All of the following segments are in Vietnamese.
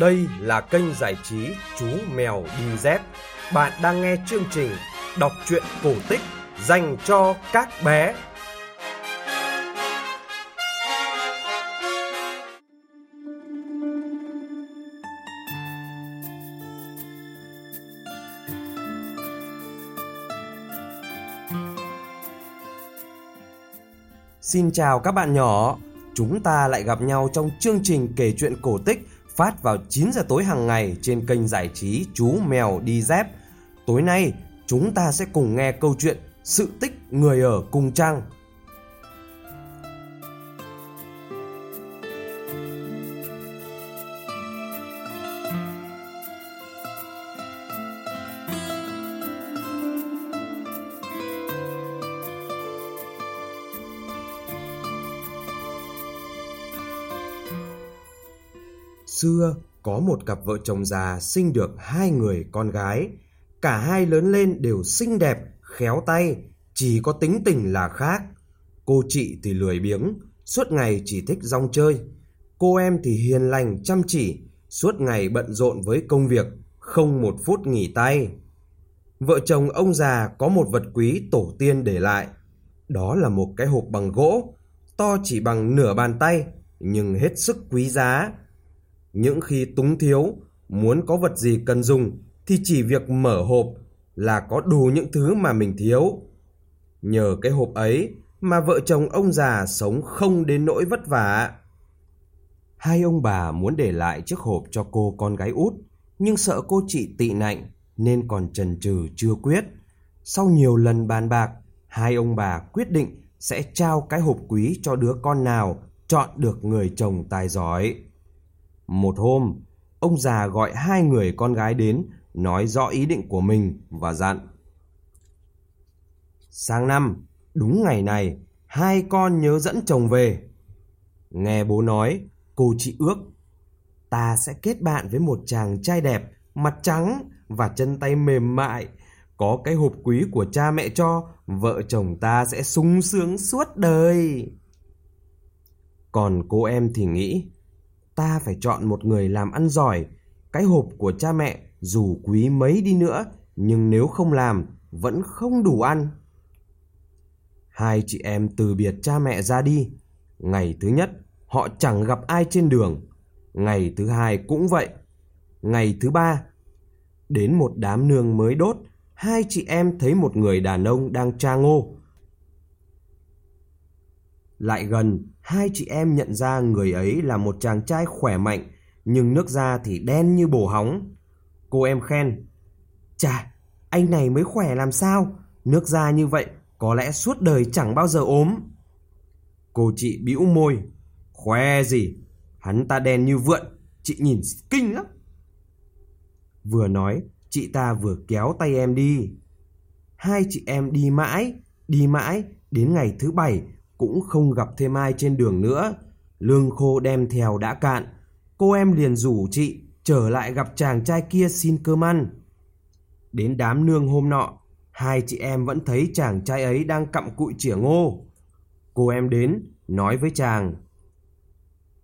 Đây là kênh giải trí Chú Mèo Đi Dép. Bạn đang nghe chương trình đọc truyện cổ tích dành cho các bé. Xin chào các bạn nhỏ, chúng ta lại gặp nhau trong chương trình kể chuyện cổ tích phát vào 9 giờ tối hàng ngày trên kênh giải trí Chú Mèo Đi Dép. Tối nay, chúng ta sẽ cùng nghe câu chuyện Sự tích người ở cung trăng. Xưa có một cặp vợ chồng già sinh được hai người con gái. Cả hai lớn lên đều xinh đẹp, khéo tay, chỉ có tính tình là khác. Cô chị thì lười biếng, suốt ngày chỉ thích rong chơi. Cô em thì hiền lành, chăm chỉ, suốt ngày bận rộn với công việc, không một phút nghỉ tay. Vợ chồng ông già có một vật quý tổ tiên để lại. Đó là một cái hộp bằng gỗ, to chỉ bằng nửa bàn tay, nhưng hết sức quý giá những khi túng thiếu, muốn có vật gì cần dùng thì chỉ việc mở hộp là có đủ những thứ mà mình thiếu. Nhờ cái hộp ấy mà vợ chồng ông già sống không đến nỗi vất vả. Hai ông bà muốn để lại chiếc hộp cho cô con gái út, nhưng sợ cô chị tị nạnh nên còn chần chừ chưa quyết. Sau nhiều lần bàn bạc, hai ông bà quyết định sẽ trao cái hộp quý cho đứa con nào chọn được người chồng tài giỏi. Một hôm, ông già gọi hai người con gái đến, nói rõ ý định của mình và dặn. Sang năm, đúng ngày này, hai con nhớ dẫn chồng về. Nghe bố nói, cô chị ước. Ta sẽ kết bạn với một chàng trai đẹp, mặt trắng và chân tay mềm mại. Có cái hộp quý của cha mẹ cho, vợ chồng ta sẽ sung sướng suốt đời. Còn cô em thì nghĩ, ta phải chọn một người làm ăn giỏi. Cái hộp của cha mẹ dù quý mấy đi nữa, nhưng nếu không làm, vẫn không đủ ăn. Hai chị em từ biệt cha mẹ ra đi. Ngày thứ nhất, họ chẳng gặp ai trên đường. Ngày thứ hai cũng vậy. Ngày thứ ba, đến một đám nương mới đốt, hai chị em thấy một người đàn ông đang tra ngô. Lại gần, hai chị em nhận ra người ấy là một chàng trai khỏe mạnh, nhưng nước da thì đen như bồ hóng. Cô em khen, Chà, anh này mới khỏe làm sao, nước da như vậy có lẽ suốt đời chẳng bao giờ ốm. Cô chị bĩu môi, khoe gì, hắn ta đen như vượn, chị nhìn kinh lắm. Vừa nói, chị ta vừa kéo tay em đi. Hai chị em đi mãi, đi mãi, đến ngày thứ bảy cũng không gặp thêm ai trên đường nữa. Lương khô đem theo đã cạn. Cô em liền rủ chị trở lại gặp chàng trai kia xin cơm ăn. Đến đám nương hôm nọ, hai chị em vẫn thấy chàng trai ấy đang cặm cụi chĩa ngô. Cô em đến, nói với chàng.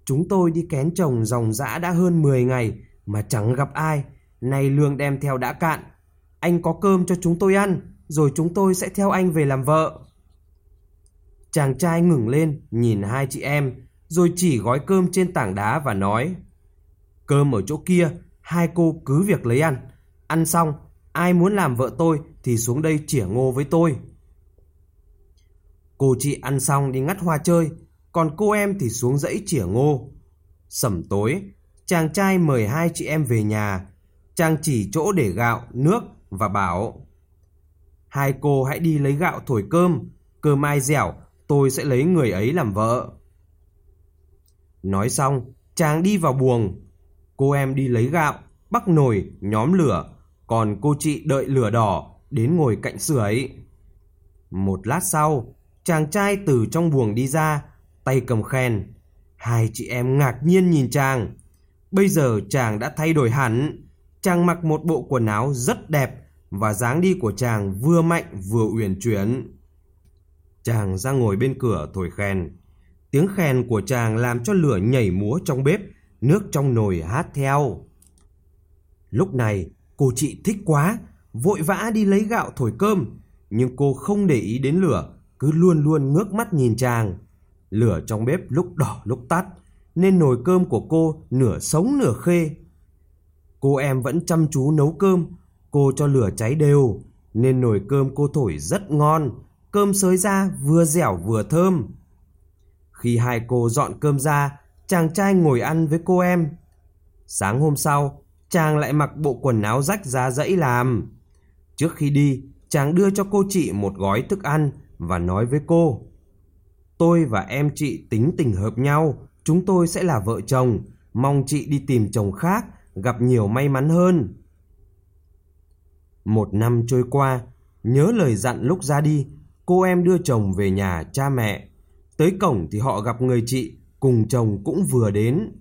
Chúng tôi đi kén chồng dòng dã đã hơn 10 ngày mà chẳng gặp ai. Nay lương đem theo đã cạn. Anh có cơm cho chúng tôi ăn, rồi chúng tôi sẽ theo anh về làm vợ. Chàng trai ngừng lên, nhìn hai chị em, rồi chỉ gói cơm trên tảng đá và nói Cơm ở chỗ kia, hai cô cứ việc lấy ăn. Ăn xong, ai muốn làm vợ tôi thì xuống đây chỉa ngô với tôi. Cô chị ăn xong đi ngắt hoa chơi, còn cô em thì xuống dãy chỉa ngô. Sẩm tối, chàng trai mời hai chị em về nhà. Chàng chỉ chỗ để gạo, nước và bảo Hai cô hãy đi lấy gạo thổi cơm, cơm ai dẻo tôi sẽ lấy người ấy làm vợ. Nói xong, chàng đi vào buồng. Cô em đi lấy gạo, bắc nồi, nhóm lửa, còn cô chị đợi lửa đỏ, đến ngồi cạnh sưởi. Một lát sau, chàng trai từ trong buồng đi ra, tay cầm khen. Hai chị em ngạc nhiên nhìn chàng. Bây giờ chàng đã thay đổi hẳn. Chàng mặc một bộ quần áo rất đẹp và dáng đi của chàng vừa mạnh vừa uyển chuyển. Chàng ra ngồi bên cửa thổi khen. Tiếng khen của chàng làm cho lửa nhảy múa trong bếp, nước trong nồi hát theo. Lúc này, cô chị thích quá, vội vã đi lấy gạo thổi cơm, nhưng cô không để ý đến lửa, cứ luôn luôn ngước mắt nhìn chàng. Lửa trong bếp lúc đỏ lúc tắt, nên nồi cơm của cô nửa sống nửa khê. Cô em vẫn chăm chú nấu cơm, cô cho lửa cháy đều, nên nồi cơm cô thổi rất ngon, cơm xới ra vừa dẻo vừa thơm. Khi hai cô dọn cơm ra, chàng trai ngồi ăn với cô em. Sáng hôm sau, chàng lại mặc bộ quần áo rách ra dãy làm. Trước khi đi, chàng đưa cho cô chị một gói thức ăn và nói với cô. Tôi và em chị tính tình hợp nhau, chúng tôi sẽ là vợ chồng, mong chị đi tìm chồng khác, gặp nhiều may mắn hơn. Một năm trôi qua, nhớ lời dặn lúc ra đi, cô em đưa chồng về nhà cha mẹ. Tới cổng thì họ gặp người chị, cùng chồng cũng vừa đến.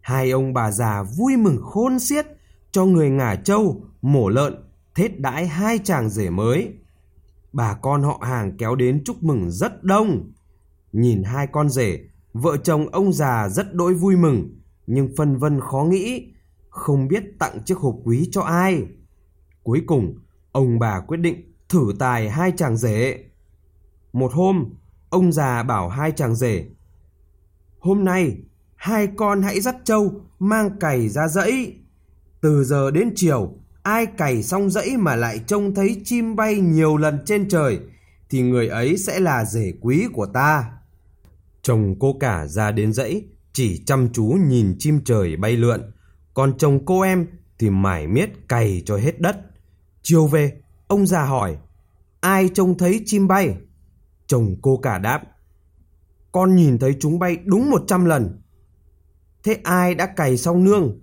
Hai ông bà già vui mừng khôn xiết, cho người ngả trâu, mổ lợn, thết đãi hai chàng rể mới. Bà con họ hàng kéo đến chúc mừng rất đông. Nhìn hai con rể, vợ chồng ông già rất đỗi vui mừng, nhưng phân vân khó nghĩ, không biết tặng chiếc hộp quý cho ai. Cuối cùng, ông bà quyết định thử tài hai chàng rể. Một hôm, ông già bảo hai chàng rể, Hôm nay, hai con hãy dắt trâu mang cày ra dãy. Từ giờ đến chiều, ai cày xong dãy mà lại trông thấy chim bay nhiều lần trên trời, thì người ấy sẽ là rể quý của ta. Chồng cô cả ra đến dãy, chỉ chăm chú nhìn chim trời bay lượn, còn chồng cô em thì mải miết cày cho hết đất. Chiều về, ông già hỏi, ai trông thấy chim bay? Chồng cô cả đáp, con nhìn thấy chúng bay đúng 100 lần. Thế ai đã cày xong nương?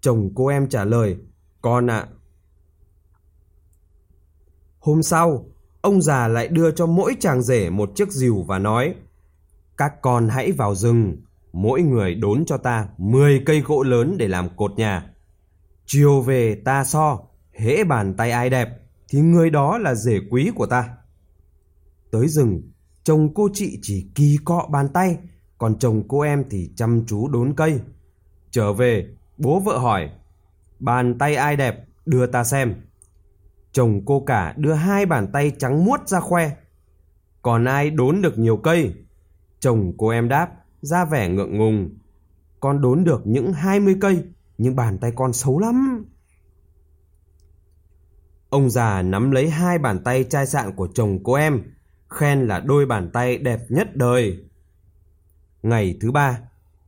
Chồng cô em trả lời, con ạ. Hôm sau, ông già lại đưa cho mỗi chàng rể một chiếc rìu và nói, các con hãy vào rừng, mỗi người đốn cho ta 10 cây gỗ lớn để làm cột nhà. Chiều về ta so, hễ bàn tay ai đẹp, thì người đó là rể quý của ta. Tới rừng, chồng cô chị chỉ kỳ cọ bàn tay, còn chồng cô em thì chăm chú đốn cây. Trở về, bố vợ hỏi, bàn tay ai đẹp, đưa ta xem. Chồng cô cả đưa hai bàn tay trắng muốt ra khoe. Còn ai đốn được nhiều cây? Chồng cô em đáp, ra vẻ ngượng ngùng. Con đốn được những 20 cây, nhưng bàn tay con xấu lắm. Ông già nắm lấy hai bàn tay chai sạn của chồng cô em, khen là đôi bàn tay đẹp nhất đời. Ngày thứ ba,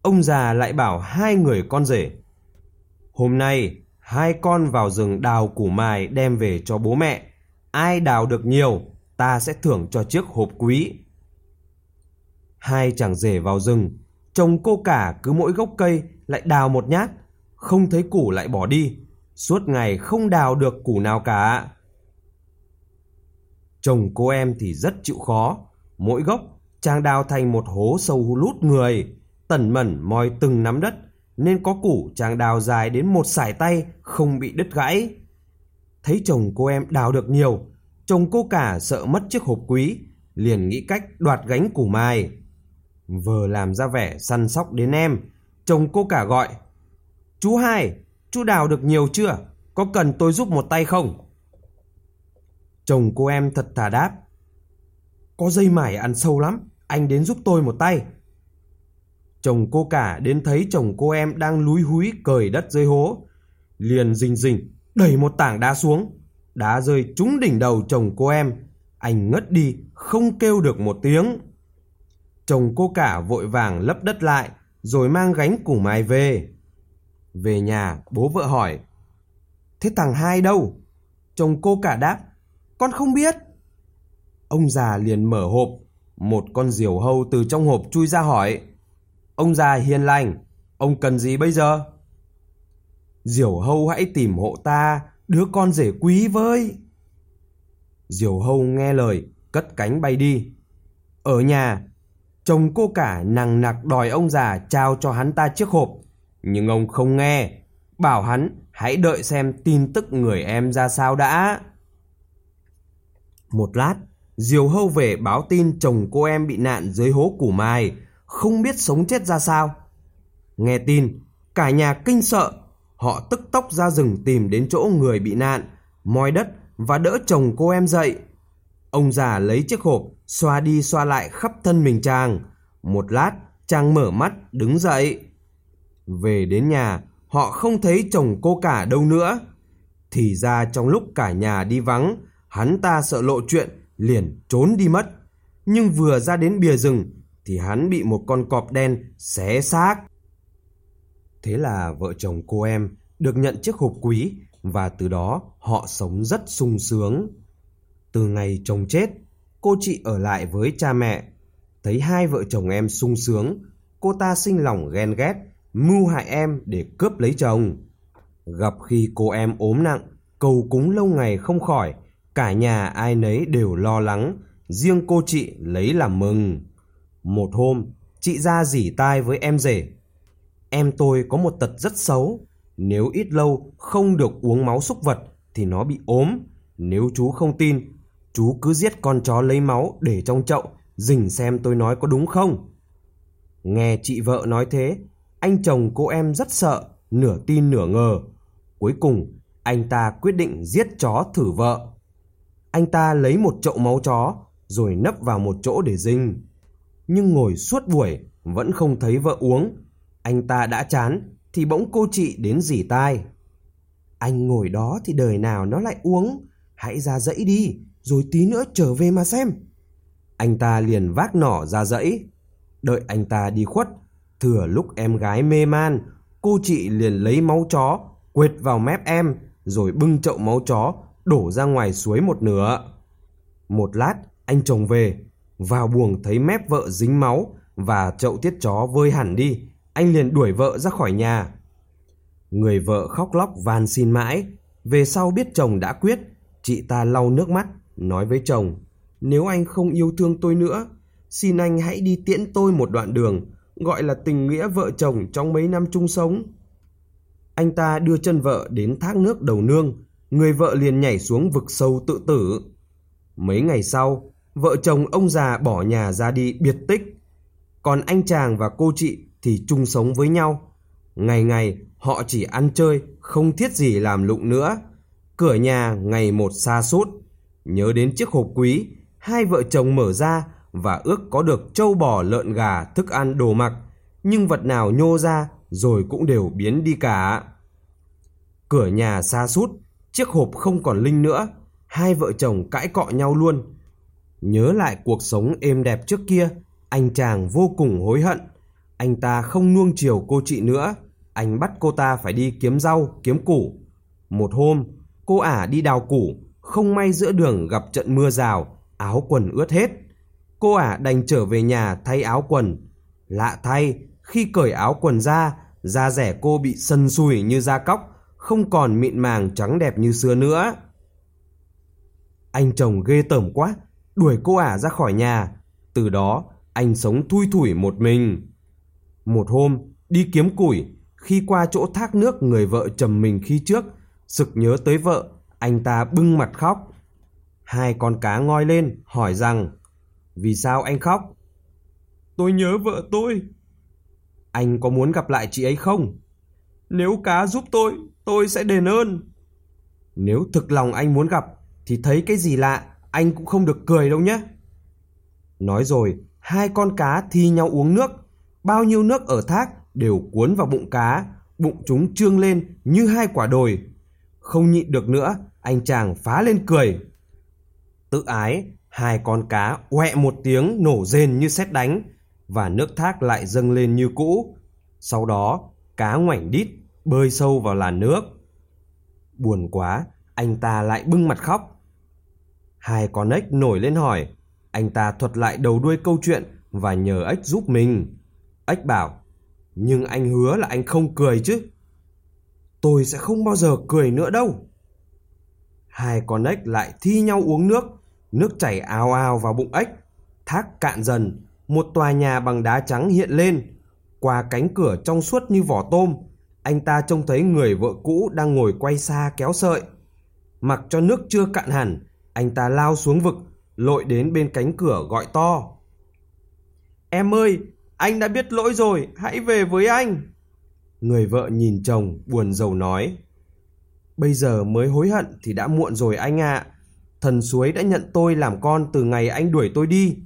ông già lại bảo hai người con rể. Hôm nay, hai con vào rừng đào củ mài đem về cho bố mẹ. Ai đào được nhiều, ta sẽ thưởng cho chiếc hộp quý. Hai chàng rể vào rừng, chồng cô cả cứ mỗi gốc cây lại đào một nhát, không thấy củ lại bỏ đi, suốt ngày không đào được củ nào cả. Chồng cô em thì rất chịu khó, mỗi gốc chàng đào thành một hố sâu lút người, tẩn mẩn moi từng nắm đất, nên có củ chàng đào dài đến một sải tay không bị đứt gãy. Thấy chồng cô em đào được nhiều, chồng cô cả sợ mất chiếc hộp quý, liền nghĩ cách đoạt gánh củ mai. Vờ làm ra vẻ săn sóc đến em, chồng cô cả gọi. Chú hai, chú đào được nhiều chưa? Có cần tôi giúp một tay không? Chồng cô em thật thà đáp. Có dây mải ăn sâu lắm, anh đến giúp tôi một tay. Chồng cô cả đến thấy chồng cô em đang lúi húi cởi đất dưới hố. Liền rình rình, đẩy một tảng đá xuống. Đá rơi trúng đỉnh đầu chồng cô em. Anh ngất đi, không kêu được một tiếng. Chồng cô cả vội vàng lấp đất lại, rồi mang gánh củ mai về. Về nhà, bố vợ hỏi. Thế thằng hai đâu? Chồng cô cả đáp. Con không biết. Ông già liền mở hộp, một con diều hâu từ trong hộp chui ra hỏi. Ông già hiền lành, ông cần gì bây giờ? Diều hâu hãy tìm hộ ta, đứa con rể quý với. Diều hâu nghe lời, cất cánh bay đi. Ở nhà, chồng cô cả nằng nặc đòi ông già trao cho hắn ta chiếc hộp. Nhưng ông không nghe, bảo hắn hãy đợi xem tin tức người em ra sao đã. Một lát, Diều Hâu về báo tin chồng cô em bị nạn dưới hố củ mai, không biết sống chết ra sao. Nghe tin, cả nhà kinh sợ. Họ tức tốc ra rừng tìm đến chỗ người bị nạn, moi đất và đỡ chồng cô em dậy. Ông già lấy chiếc hộp, xoa đi xoa lại khắp thân mình chàng. Một lát, chàng mở mắt, đứng dậy. Về đến nhà, họ không thấy chồng cô cả đâu nữa. Thì ra trong lúc cả nhà đi vắng, hắn ta sợ lộ chuyện, liền trốn đi mất. Nhưng vừa ra đến bìa rừng, thì hắn bị một con cọp đen xé xác. Thế là vợ chồng cô em được nhận chiếc hộp quý và từ đó họ sống rất sung sướng. Từ ngày chồng chết, cô chị ở lại với cha mẹ. Thấy hai vợ chồng em sung sướng, cô ta sinh lòng ghen ghét, mưu hại em để cướp lấy chồng. Gặp khi cô em ốm nặng, cầu cúng lâu ngày không khỏi, cả nhà ai nấy đều lo lắng, riêng cô chị lấy làm mừng. Một hôm, chị ra dỉ tai với em rể. Em tôi có một tật rất xấu, nếu ít lâu không được uống máu súc vật thì nó bị ốm. Nếu chú không tin, chú cứ giết con chó lấy máu để trong chậu, dình xem tôi nói có đúng không. Nghe chị vợ nói thế, anh chồng cô em rất sợ, nửa tin nửa ngờ. Cuối cùng, anh ta quyết định giết chó thử vợ. Anh ta lấy một chậu máu chó, rồi nấp vào một chỗ để dinh. Nhưng ngồi suốt buổi, vẫn không thấy vợ uống. Anh ta đã chán, thì bỗng cô chị đến dỉ tai. Anh ngồi đó thì đời nào nó lại uống, hãy ra dãy đi, rồi tí nữa trở về mà xem. Anh ta liền vác nỏ ra dãy. Đợi anh ta đi khuất, thừa lúc em gái mê man, cô chị liền lấy máu chó, quệt vào mép em, rồi bưng chậu máu chó, đổ ra ngoài suối một nửa. Một lát, anh chồng về, vào buồng thấy mép vợ dính máu và chậu tiết chó vơi hẳn đi, anh liền đuổi vợ ra khỏi nhà. Người vợ khóc lóc van xin mãi, về sau biết chồng đã quyết, chị ta lau nước mắt, nói với chồng, nếu anh không yêu thương tôi nữa, xin anh hãy đi tiễn tôi một đoạn đường, gọi là tình nghĩa vợ chồng trong mấy năm chung sống. Anh ta đưa chân vợ đến thác nước đầu nương, người vợ liền nhảy xuống vực sâu tự tử. Mấy ngày sau, vợ chồng ông già bỏ nhà ra đi biệt tích, còn anh chàng và cô chị thì chung sống với nhau. Ngày ngày họ chỉ ăn chơi, không thiết gì làm lụng nữa. Cửa nhà ngày một xa sút Nhớ đến chiếc hộp quý, hai vợ chồng mở ra và ước có được trâu bò lợn gà thức ăn đồ mặc. Nhưng vật nào nhô ra rồi cũng đều biến đi cả. Cửa nhà xa sút chiếc hộp không còn linh nữa. Hai vợ chồng cãi cọ nhau luôn. Nhớ lại cuộc sống êm đẹp trước kia, anh chàng vô cùng hối hận. Anh ta không nuông chiều cô chị nữa, anh bắt cô ta phải đi kiếm rau, kiếm củ. Một hôm, cô ả đi đào củ, không may giữa đường gặp trận mưa rào, áo quần ướt hết. Cô ả đành trở về nhà thay áo quần. Lạ thay, khi cởi áo quần ra, da rẻ cô bị sần sùi như da cóc, không còn mịn màng trắng đẹp như xưa nữa. Anh chồng ghê tởm quá, đuổi cô ả ra khỏi nhà. Từ đó, anh sống thui thủi một mình. Một hôm, đi kiếm củi, khi qua chỗ thác nước người vợ trầm mình khi trước, sực nhớ tới vợ, anh ta bưng mặt khóc. Hai con cá ngoi lên, hỏi rằng, vì sao anh khóc? Tôi nhớ vợ tôi. Anh có muốn gặp lại chị ấy không? Nếu cá giúp tôi, tôi sẽ đền ơn. Nếu thực lòng anh muốn gặp, thì thấy cái gì lạ, anh cũng không được cười đâu nhé. Nói rồi, hai con cá thi nhau uống nước, bao nhiêu nước ở thác đều cuốn vào bụng cá, bụng chúng trương lên như hai quả đồi. Không nhịn được nữa, anh chàng phá lên cười. Tự ái, hai con cá quẹ một tiếng nổ rền như sét đánh và nước thác lại dâng lên như cũ. Sau đó, cá ngoảnh đít bơi sâu vào làn nước. Buồn quá, anh ta lại bưng mặt khóc. Hai con ếch nổi lên hỏi, anh ta thuật lại đầu đuôi câu chuyện và nhờ ếch giúp mình. Ếch bảo, nhưng anh hứa là anh không cười chứ. Tôi sẽ không bao giờ cười nữa đâu. Hai con ếch lại thi nhau uống nước, nước chảy ào ào vào bụng ếch. Thác cạn dần, một tòa nhà bằng đá trắng hiện lên. Qua cánh cửa trong suốt như vỏ tôm, anh ta trông thấy người vợ cũ đang ngồi quay xa kéo sợi. Mặc cho nước chưa cạn hẳn, anh ta lao xuống vực, lội đến bên cánh cửa gọi to. Em ơi, anh đã biết lỗi rồi, hãy về với anh. Người vợ nhìn chồng buồn rầu nói. Bây giờ mới hối hận thì đã muộn rồi anh ạ. Thần suối đã nhận tôi làm con từ ngày anh đuổi tôi đi.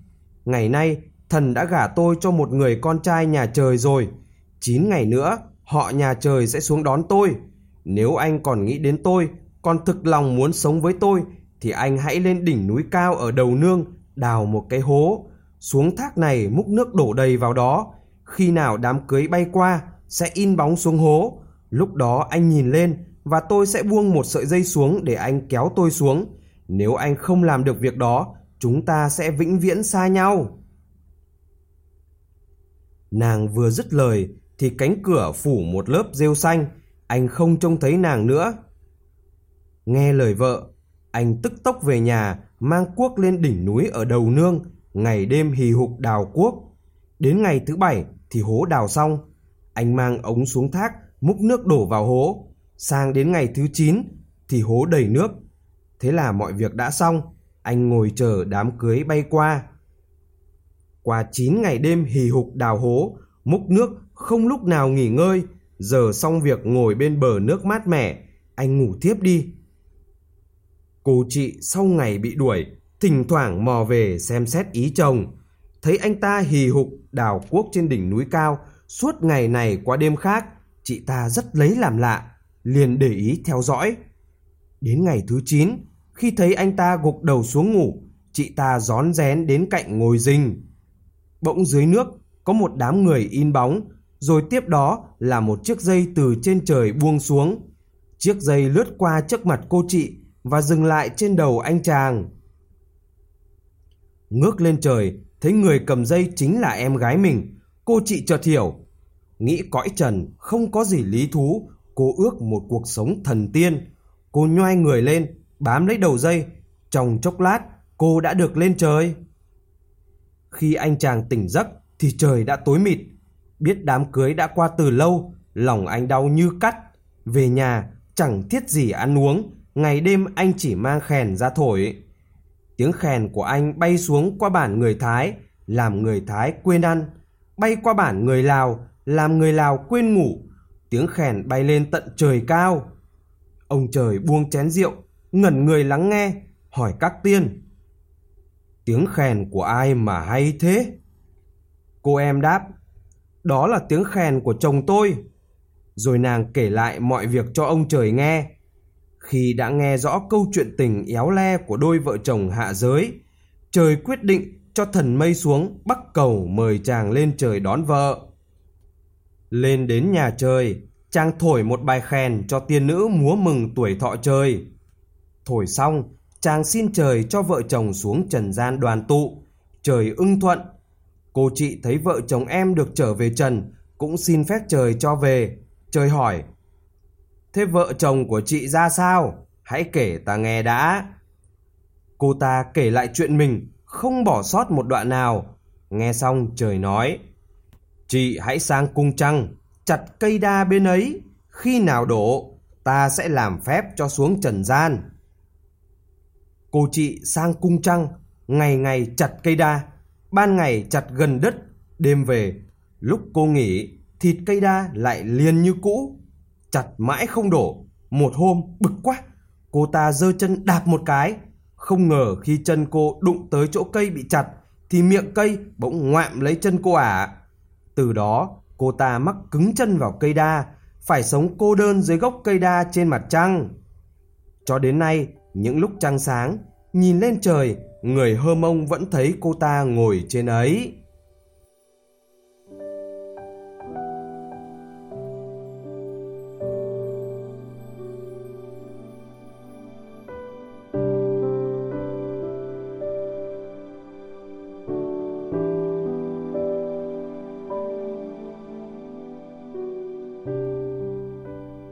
Ngày nay, thần đã gả tôi cho một người con trai nhà trời rồi. Chín ngày nữa, họ nhà trời sẽ xuống đón tôi. Nếu anh còn nghĩ đến tôi, còn thực lòng muốn sống với tôi, thì anh hãy lên đỉnh núi cao ở đầu nương, đào một cái hố. Xuống thác này múc nước đổ đầy vào đó. Khi nào đám cưới bay qua, sẽ in bóng xuống hố. Lúc đó anh nhìn lên và tôi sẽ buông một sợi dây xuống để anh kéo tôi xuống. Nếu anh không làm được việc đó, chúng ta sẽ vĩnh viễn xa nhau. Nàng vừa dứt lời thì cánh cửa phủ một lớp rêu xanh, anh không trông thấy nàng nữa. Nghe lời vợ, anh tức tốc về nhà mang cuốc lên đỉnh núi ở đầu nương, ngày đêm hì hục đào cuốc. Đến ngày thứ bảy thì hố đào xong, anh mang ống xuống thác múc nước đổ vào hố. Sang đến ngày thứ 9 thì hố đầy nước. Thế là mọi việc đã xong, anh ngồi chờ đám cưới bay qua. Qua 9 ngày đêm hì hục đào hố, múc nước không lúc nào nghỉ ngơi, giờ xong việc ngồi bên bờ nước mát mẻ, anh ngủ tiếp đi. Cô chị sau ngày bị đuổi, thỉnh thoảng mò về xem xét ý chồng. Thấy anh ta hì hục đào cuốc trên đỉnh núi cao, suốt ngày này qua đêm khác, chị ta rất lấy làm lạ, liền để ý theo dõi. Đến ngày thứ 9, khi thấy anh ta gục đầu xuống ngủ, chị ta rón rén đến cạnh ngồi rình. Bỗng dưới nước có một đám người in bóng, rồi tiếp đó là một chiếc dây từ trên trời buông xuống. Chiếc dây lướt qua trước mặt cô chị và dừng lại trên đầu anh chàng. Ngước lên trời, thấy người cầm dây chính là em gái mình, cô chị chợt hiểu. Nghĩ cõi trần không có gì lý thú, cô ước một cuộc sống thần tiên. Cô nhoai người lên, bám lấy đầu dây, trong chốc lát cô đã được lên trời. Khi anh chàng tỉnh giấc thì trời đã tối mịt. Biết đám cưới đã qua từ lâu, lòng anh đau như cắt. Về nhà chẳng thiết gì ăn uống, ngày đêm anh chỉ mang khèn ra thổi. Tiếng khèn của anh bay xuống qua bản người Thái, làm người Thái quên ăn. Bay qua bản người Lào, làm người Lào quên ngủ. Tiếng khèn bay lên tận trời cao. Ông trời buông chén rượu, ngẩn người lắng nghe, hỏi các tiên. Tiếng khèn của ai mà hay thế? Cô em đáp, đó là tiếng khen của chồng tôi. Rồi nàng kể lại mọi việc cho ông trời nghe. Khi đã nghe rõ câu chuyện tình éo le của đôi vợ chồng hạ giới, trời quyết định cho thần mây xuống bắc cầu mời chàng lên trời đón vợ. Lên đến nhà trời, chàng thổi một bài khen cho tiên nữ múa mừng tuổi thọ trời. Thổi xong, chàng xin trời cho vợ chồng xuống trần gian đoàn tụ. Trời ưng thuận. Cô chị thấy vợ chồng em được trở về trần, cũng xin phép trời cho về. Trời hỏi, Thế vợ chồng của chị ra sao? Hãy kể ta nghe đã. Cô ta kể lại chuyện mình, không bỏ sót một đoạn nào. Nghe xong trời nói, Chị hãy sang cung trăng, chặt cây đa bên ấy. Khi nào đổ, ta sẽ làm phép cho xuống trần gian. Cô chị sang cung trăng, ngày ngày chặt cây đa, ban ngày chặt gần đất, đêm về. Lúc cô nghỉ, thịt cây đa lại liền như cũ, chặt mãi không đổ. Một hôm bực quá, cô ta giơ chân đạp một cái. Không ngờ khi chân cô đụng tới chỗ cây bị chặt, thì miệng cây bỗng ngoạm lấy chân cô ả. À. Từ đó, cô ta mắc cứng chân vào cây đa, phải sống cô đơn dưới gốc cây đa trên mặt trăng. Cho đến nay, những lúc trăng sáng, nhìn lên trời, người hơ mông vẫn thấy cô ta ngồi trên ấy.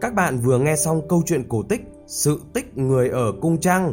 Các bạn vừa nghe xong câu chuyện cổ tích Sự tích người ở cung trăng